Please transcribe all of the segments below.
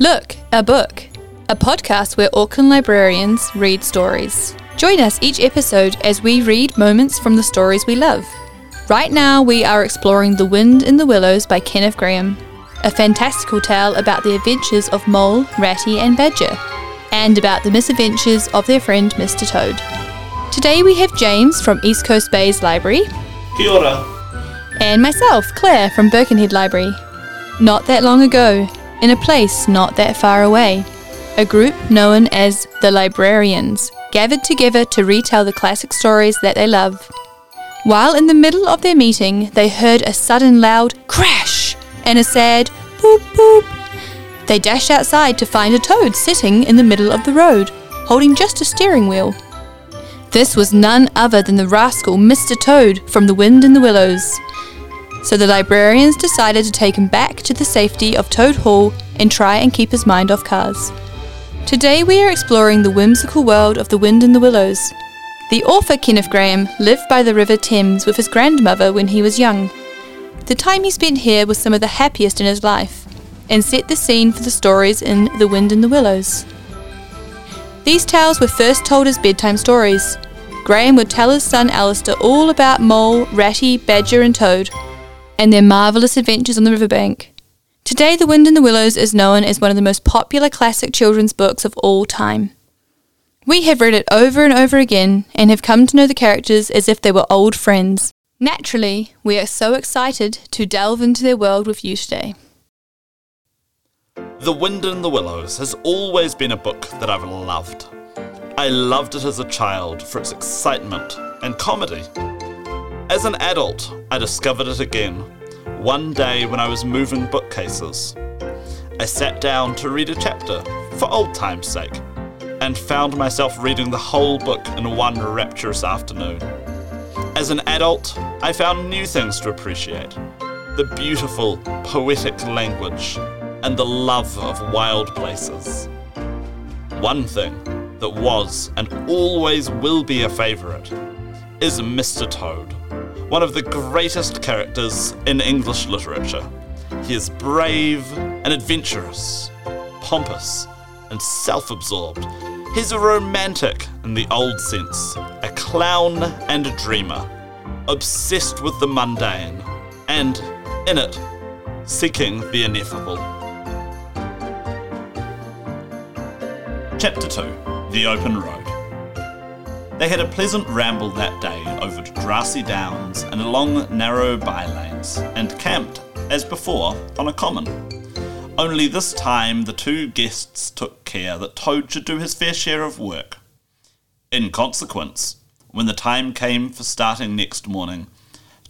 Look, a book, a podcast where Auckland librarians read stories. Join us each episode as we read moments from the stories we love. Right now, we are exploring The Wind in the Willows by Kenneth Grahame, a fantastical tale about the adventures of Mole, Ratty, and Badger, and about the misadventures of their friend Mr. Toad. Today we have James from East Coast Bays Library Kia ora. and myself, Claire from Birkenhead Library. Not that long ago, in a place not that far away, a group known as the Librarians gathered together to retell the classic stories that they love. While in the middle of their meeting, they heard a sudden loud crash and a sad boop boop. They dashed outside to find a toad sitting in the middle of the road, holding just a steering wheel. This was none other than the rascal Mr. Toad from The Wind in the Willows. So the librarians decided to take him back to the safety of Toad Hall and try and keep his mind off cars. Today we are exploring the whimsical world of The Wind in the Willows. The author Kenneth Grahame lived by the River Thames with his grandmother when he was young. The time he spent here was some of the happiest in his life, and set the scene for the stories in The Wind in the Willows. These tales were first told as bedtime stories. Grahame would tell his son Alastair all about Mole, Ratty, Badger, and Toad, and their marvellous adventures on the riverbank. Today, The Wind in the Willows is known as one of the most popular classic children's books of all time. We have read it over and over again and have come to know the characters as if they were old friends. Naturally, we are so excited to delve into their world with you today. The Wind in the Willows has always been a book that I've loved. I loved it as a child for its excitement and comedy. As an adult, I discovered it again, one day when I was moving bookcases. I sat down to read a chapter, for old time's sake, and found myself reading the whole book in one rapturous afternoon. As an adult, I found new things to appreciate the beautiful, poetic language, and the love of wild places. One thing that was and always will be a favourite is Mr. Toad, one of the greatest characters in English literature. He is brave and adventurous, pompous and self absorbed. He's a romantic in the old sense, a clown and a dreamer, obsessed with the mundane, and, in it, seeking the ineffable. Chapter 2 The Open Road. They had a pleasant ramble that day over grassy downs and along narrow by lanes, and camped, as before, on a common. Only this time the two guests took care that Toad should do his fair share of work. In consequence, when the time came for starting next morning,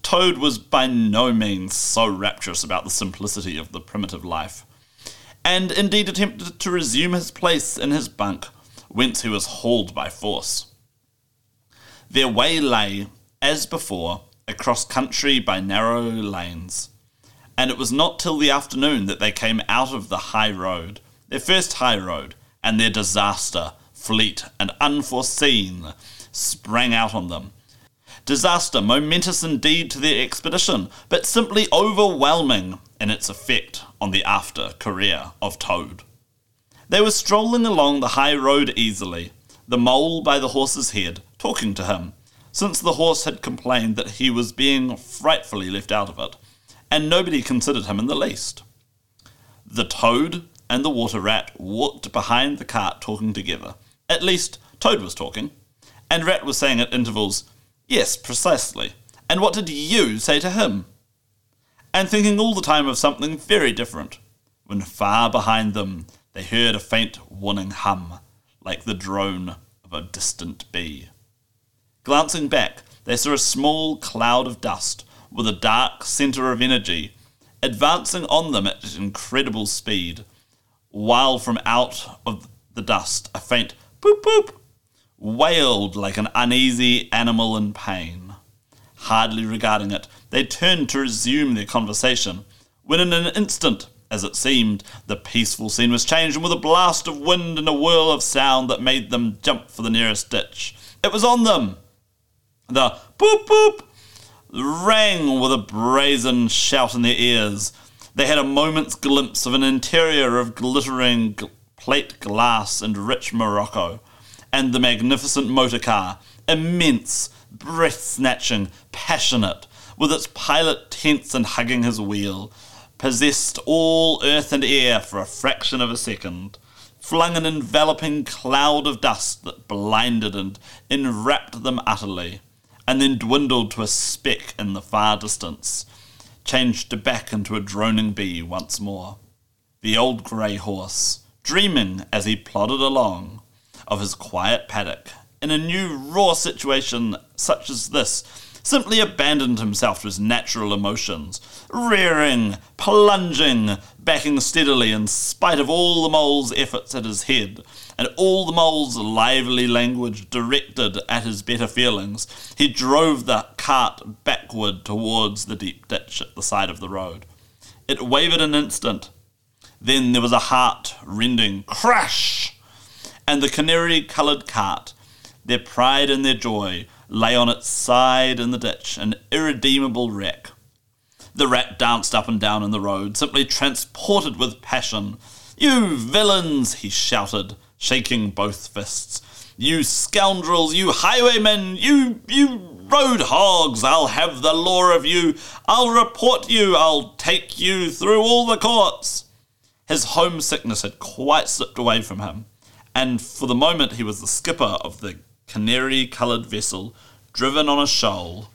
Toad was by no means so rapturous about the simplicity of the primitive life, and indeed attempted to resume his place in his bunk, whence he was hauled by force. Their way lay, as before, across country by narrow lanes, and it was not till the afternoon that they came out of the high road, their first high road, and their disaster, fleet and unforeseen, sprang out on them. Disaster momentous indeed to their expedition, but simply overwhelming in its effect on the after career of Toad. They were strolling along the high road easily, the mole by the horse's head, talking to him, since the horse had complained that he was being frightfully left out of it, and nobody considered him in the least. The toad and the water rat walked behind the cart talking together. At least, Toad was talking, and Rat was saying at intervals, Yes, precisely. And what did you say to him? And thinking all the time of something very different, when far behind them they heard a faint warning hum, like the drone of a distant bee. Glancing back, they saw a small cloud of dust with a dark centre of energy advancing on them at incredible speed, while from out of the dust a faint boop boop wailed like an uneasy animal in pain. Hardly regarding it, they turned to resume their conversation, when in an instant, as it seemed, the peaceful scene was changed, and with a blast of wind and a whirl of sound that made them jump for the nearest ditch, it was on them! The boop boop rang with a brazen shout in their ears. They had a moment's glimpse of an interior of glittering gl- plate glass and rich Morocco, and the magnificent motor car, immense, breath snatching, passionate, with its pilot tense and hugging his wheel, possessed all earth and air for a fraction of a second, flung an enveloping cloud of dust that blinded and enwrapped them utterly, and then dwindled to a speck in the far distance, changed back into a droning bee once more. The old grey horse, dreaming as he plodded along of his quiet paddock in a new raw situation such as this, simply abandoned himself to his natural emotions, rearing, plunging, backing steadily in spite of all the mole's efforts at his head, and all the mole's lively language directed at his better feelings. He drove the cart backward towards the deep ditch at the side of the road. It wavered an instant. Then there was a heart rending crash, and the canary coloured cart, their pride and their joy, lay on its side in the ditch, an irredeemable wreck. The rat danced up and down in the road, simply transported with passion. You villains, he shouted, shaking both fists. You scoundrels, you highwaymen, you, you road hogs, I'll have the law of you. I'll report you, I'll take you through all the courts. His homesickness had quite slipped away from him, and for the moment he was the skipper of the canary coloured vessel driven on a shoal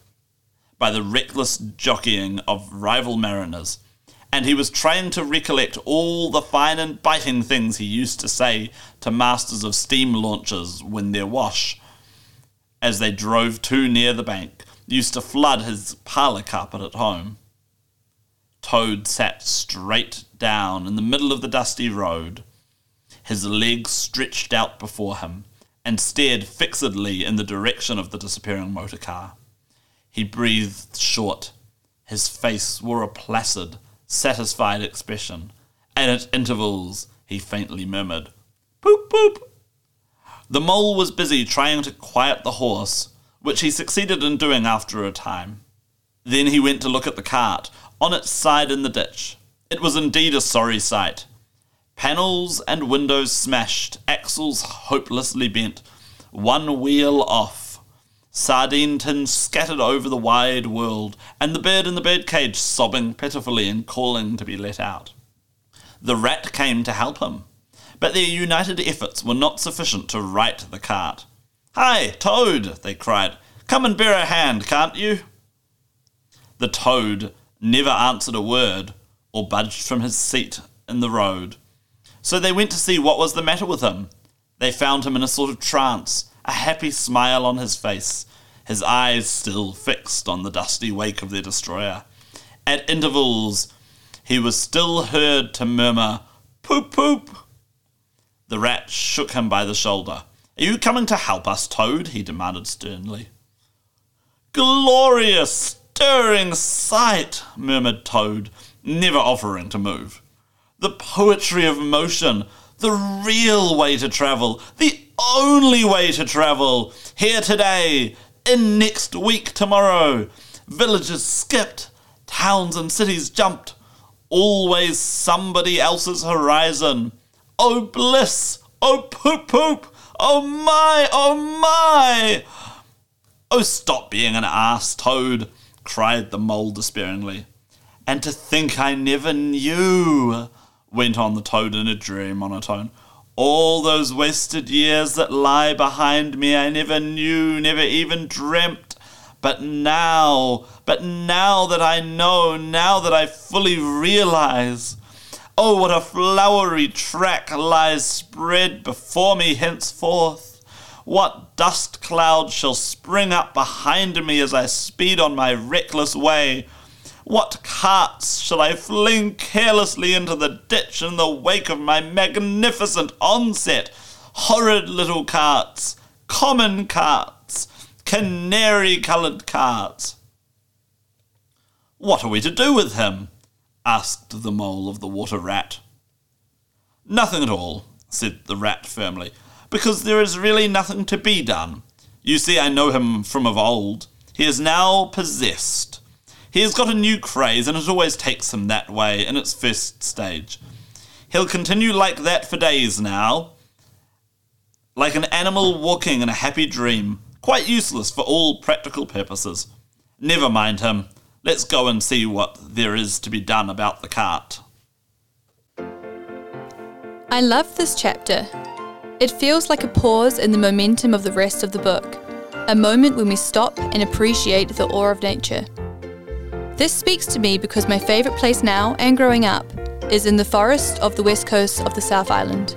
by the reckless jockeying of rival mariners, and he was trying to recollect all the fine and biting things he used to say to masters of steam launches when their wash, as they drove too near the bank, used to flood his parlour carpet at home. Toad sat straight down in the middle of the dusty road, his legs stretched out before him, and stared fixedly in the direction of the disappearing motor car. He breathed short. His face wore a placid, satisfied expression, and at intervals he faintly murmured, Poop, poop. The mole was busy trying to quiet the horse, which he succeeded in doing after a time. Then he went to look at the cart, on its side in the ditch. It was indeed a sorry sight. Panels and windows smashed, axles hopelessly bent, one wheel off, sardine tins scattered over the wide world, and the bird in the birdcage sobbing pitifully and calling to be let out. The rat came to help him, but their united efforts were not sufficient to right the cart. Hi, Toad, they cried. Come and bear a hand, can't you? The toad never answered a word or budged from his seat in the road. So they went to see what was the matter with him. They found him in a sort of trance, a happy smile on his face, his eyes still fixed on the dusty wake of their destroyer. At intervals, he was still heard to murmur, Poop, poop. The rat shook him by the shoulder. Are you coming to help us, Toad? he demanded sternly. Glorious, stirring sight, murmured Toad, never offering to move. The poetry of motion, the real way to travel, the only way to travel. Here today, in next week tomorrow. Villages skipped, towns and cities jumped. Always somebody else's horizon. Oh bliss! Oh poop poop! Oh my! Oh my! Oh stop being an ass, Toad! cried the mole despairingly. And to think I never knew, went on the toad in a dreary monotone. All those wasted years that lie behind me, I never knew, never even dreamt. But now, but now that I know, now that I fully realize, oh, what a flowery track lies spread before me henceforth. What dust cloud shall spring up behind me as I speed on my reckless way? What carts shall I fling carelessly into the ditch in the wake of my magnificent onset? Horrid little carts, common carts, canary coloured carts. What are we to do with him? asked the mole of the water rat. Nothing at all, said the rat firmly, because there is really nothing to be done. You see, I know him from of old. He is now possessed. He has got a new craze, and it always takes him that way in its first stage. He'll continue like that for days now, like an animal walking in a happy dream, quite useless for all practical purposes. Never mind him. Let's go and see what there is to be done about the cart. I love this chapter. It feels like a pause in the momentum of the rest of the book, a moment when we stop and appreciate the awe of nature. This speaks to me because my favourite place now and growing up is in the forest of the west coast of the South Island.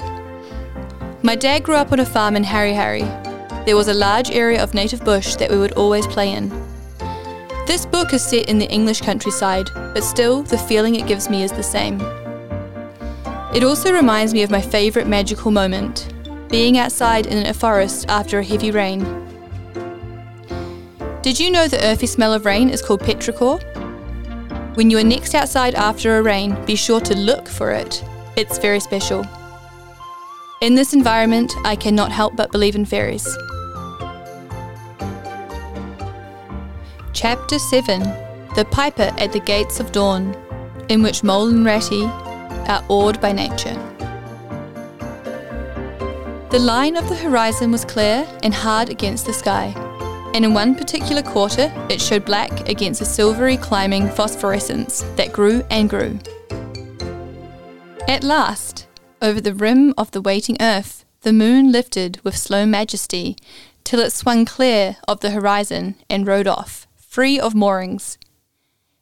My dad grew up on a farm in Harihari. There was a large area of native bush that we would always play in. This book is set in the English countryside, but still, the feeling it gives me is the same. It also reminds me of my favourite magical moment being outside in a forest after a heavy rain. Did you know the earthy smell of rain is called petrichor? When you are next outside after a rain, be sure to look for it. It's very special. In this environment, I cannot help but believe in fairies. Chapter 7 The Piper at the Gates of Dawn, in which Mole and Ratty are awed by nature. The line of the horizon was clear and hard against the sky, and in one particular quarter it showed black against a silvery climbing phosphorescence that grew and grew. At last, over the rim of the waiting earth, the moon lifted with slow majesty till it swung clear of the horizon and rode off, free of moorings.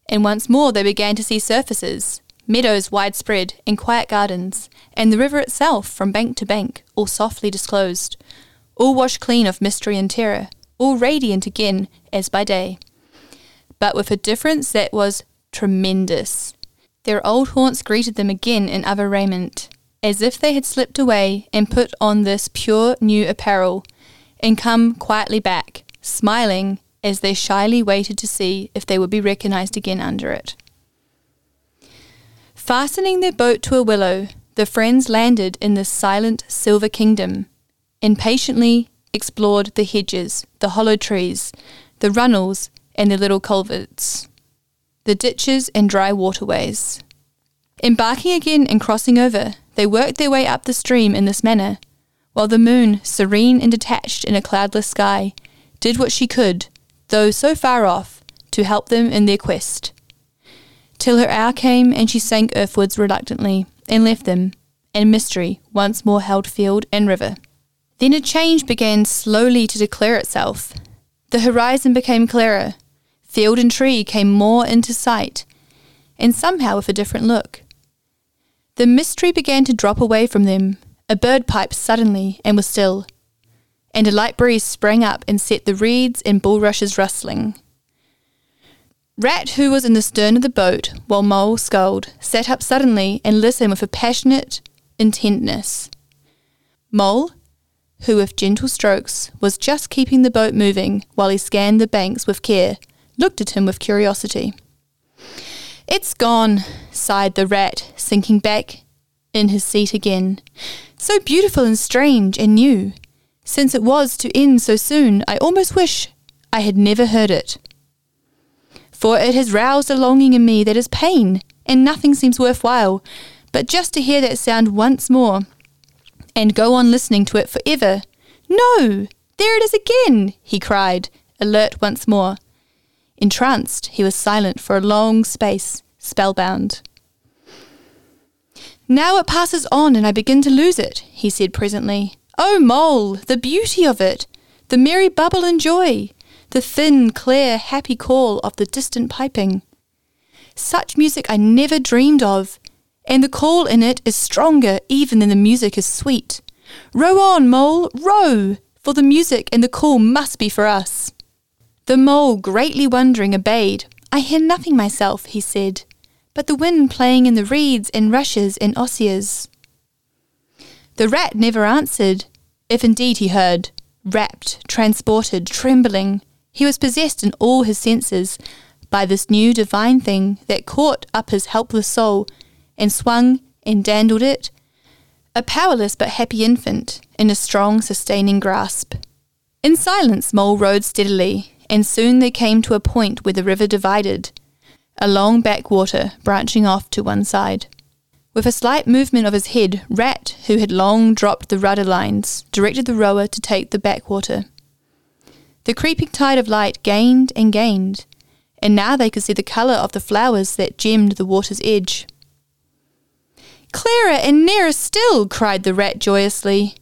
And once more they began to see surfaces, meadows widespread, and quiet gardens, and the river itself from bank to bank, all softly disclosed, all washed clean of mystery and terror, all radiant again as by day. But with a difference that was tremendous. Their old haunts greeted them again in other raiment, as if they had slipped away and put on this pure new apparel, and come quietly back, smiling as they shyly waited to see if they would be recognized again under it. Fastening their boat to a willow, the friends landed in this silent silver kingdom, and patiently explored the hedges, the hollow trees, the runnels, and the little culverts, the ditches and dry waterways. Embarking again and crossing over, they worked their way up the stream in this manner, while the moon, serene and detached in a cloudless sky, did what she could, though so far off, to help them in their quest till her hour came and she sank earthwards reluctantly and left them, and mystery once more held field and river. Then a change began slowly to declare itself. The horizon became clearer, field and tree came more into sight, and somehow with a different look. The mystery began to drop away from them. A bird piped suddenly and was still, and a light breeze sprang up and set the reeds and bulrushes rustling. Rat, who was in the stern of the boat while Mole sculled, sat up suddenly and listened with a passionate intentness. Mole, who with gentle strokes was just keeping the boat moving while he scanned the banks with care, looked at him with curiosity. It's gone, sighed the rat, sinking back in his seat again. So beautiful and strange and new. Since it was to end so soon, I almost wish I had never heard it for it has roused a longing in me that is pain, and nothing seems worthwhile but just to hear that sound once more, and go on listening to it for ever. No! There it is again! he cried, alert once more. Entranced, he was silent for a long space, spellbound. Now it passes on, and I begin to lose it, he said presently. Oh, Mole, the beauty of it! The merry bubble and joy! the thin, clear, happy call of the distant piping. Such music I never dreamed of, and the call in it is stronger even than the music is sweet. Row on, mole, row, for the music and the call must be for us. The mole, greatly wondering, obeyed. I hear nothing myself, he said, but the wind playing in the reeds and rushes and osiers. The rat never answered, if indeed he heard, rapt, transported, trembling. He was possessed in all his senses by this new divine thing that caught up his helpless soul and swung and dandled it, a powerless but happy infant in a strong, sustaining grasp. In silence, Mole rowed steadily, and soon they came to a point where the river divided. a long backwater branching off to one side. With a slight movement of his head, Rat, who had long dropped the rudder lines, directed the rower to take the backwater. The creeping tide of light gained and gained, and now they could see the colour of the flowers that gemmed the water's edge. Clearer and nearer still, cried the rat joyously.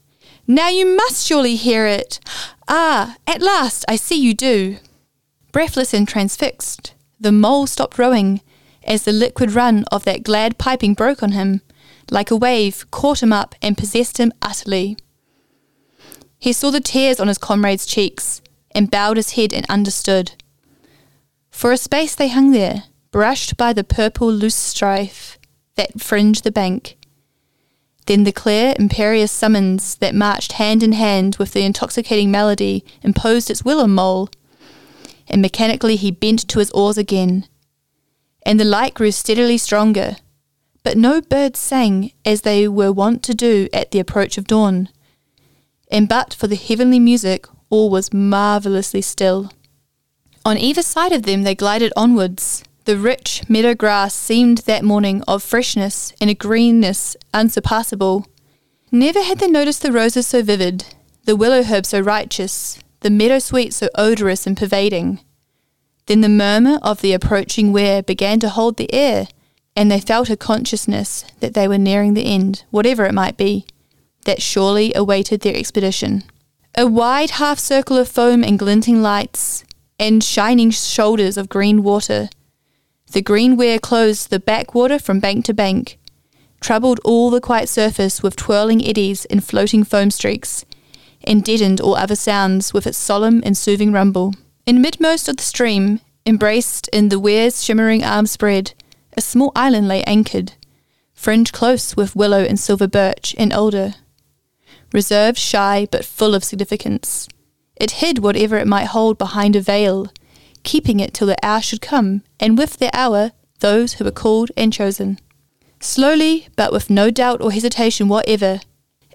Now you must surely hear it. Ah, at last I see you do. Breathless and transfixed, the mole stopped rowing as the liquid run of that glad piping broke on him, like a wave, caught him up and possessed him utterly. He saw the tears on his comrade's cheeks and bowed his head and understood. For a space they hung there, brushed by the purple loosestrife that fringed the bank. Then the clear, imperious summons that marched hand in hand with the intoxicating melody imposed its will on Mole, and mechanically he bent to his oars again. And the light grew steadily stronger, but no birds sang as they were wont to do at the approach of dawn. And but for the heavenly music, all was marvellously still. On either side of them they glided onwards. The rich meadow grass seemed that morning of freshness and a greenness unsurpassable. Never had they noticed the roses so vivid, the willow herb so righteous, the meadow sweet so odorous and pervading. Then the murmur of the approaching weir began to hold the air, and they felt a consciousness that they were nearing the end, whatever it might be, that surely awaited their expedition. A wide half circle of foam and glinting lights, and shining shoulders of green water. The green weir closed the backwater from bank to bank, troubled all the quiet surface with twirling eddies and floating foam streaks, and deadened all other sounds with its solemn and soothing rumble. In midmost of the stream, embraced in the weir's shimmering arm spread, a small island lay anchored, fringed close with willow and silver birch and alder. Reserved, shy, but full of significance. It hid whatever it might hold behind a veil, keeping it till the hour should come, and with the hour, those who were called and chosen. Slowly, but with no doubt or hesitation whatever,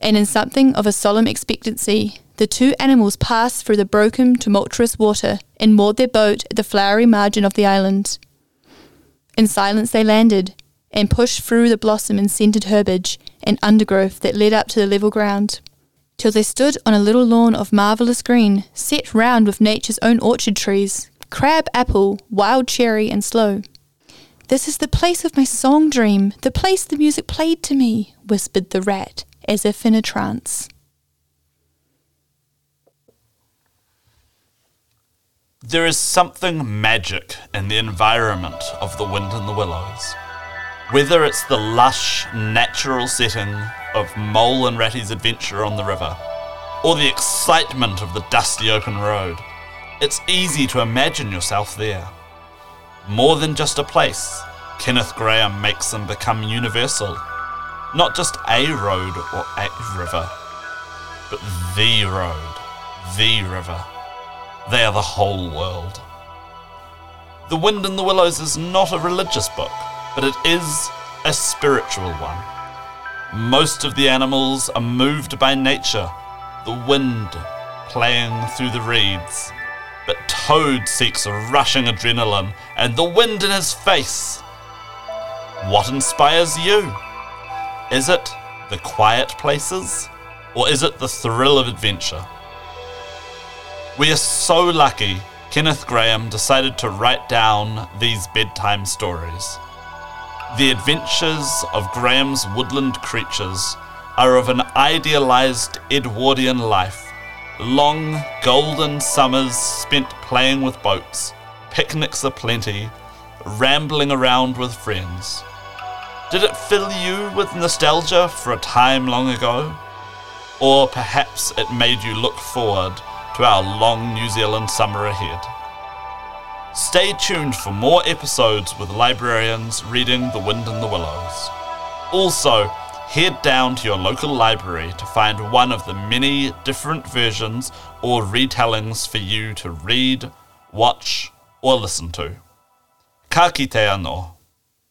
and in something of a solemn expectancy, the two animals passed through the broken, tumultuous water and moored their boat at the flowery margin of the island. In silence they landed, and pushed through the blossom and scented herbage and undergrowth that led up to the level ground till they stood on a little lawn of marvellous green, set round with nature's own orchard trees crab apple, wild cherry, and sloe. This is the place of my song dream, the place the music played to me, whispered the rat, as if in a trance. There is something magic in the environment of the wind in the willows. Whether it's the lush, natural setting of Mole and Ratty's adventure on the river, or the excitement of the dusty open road, it's easy to imagine yourself there. More than just a place, Kenneth Grahame makes them become universal. Not just a road or a river, but the road, the river. They are the whole world. The Wind in the Willows is not a religious book, but it is a spiritual one. Most of the animals are moved by nature, the wind playing through the reeds. But Toad seeks rushing adrenaline and the wind in his face. What inspires you? Is it the quiet places? Or is it the thrill of adventure? We are so lucky Kenneth Grahame decided to write down these bedtime stories. The adventures of Grahame's woodland creatures are of an idealized Edwardian life. Long, golden summers spent playing with boats, picnics aplenty, rambling around with friends. Did it fill you with nostalgia for a time long ago? Or perhaps it made you look forward to our long New Zealand summer ahead? Stay tuned for more episodes with librarians reading The Wind in the Willows. Also, head down to your local library to find one of the many different versions or retellings for you to read, watch, or listen to. Ka kite anō.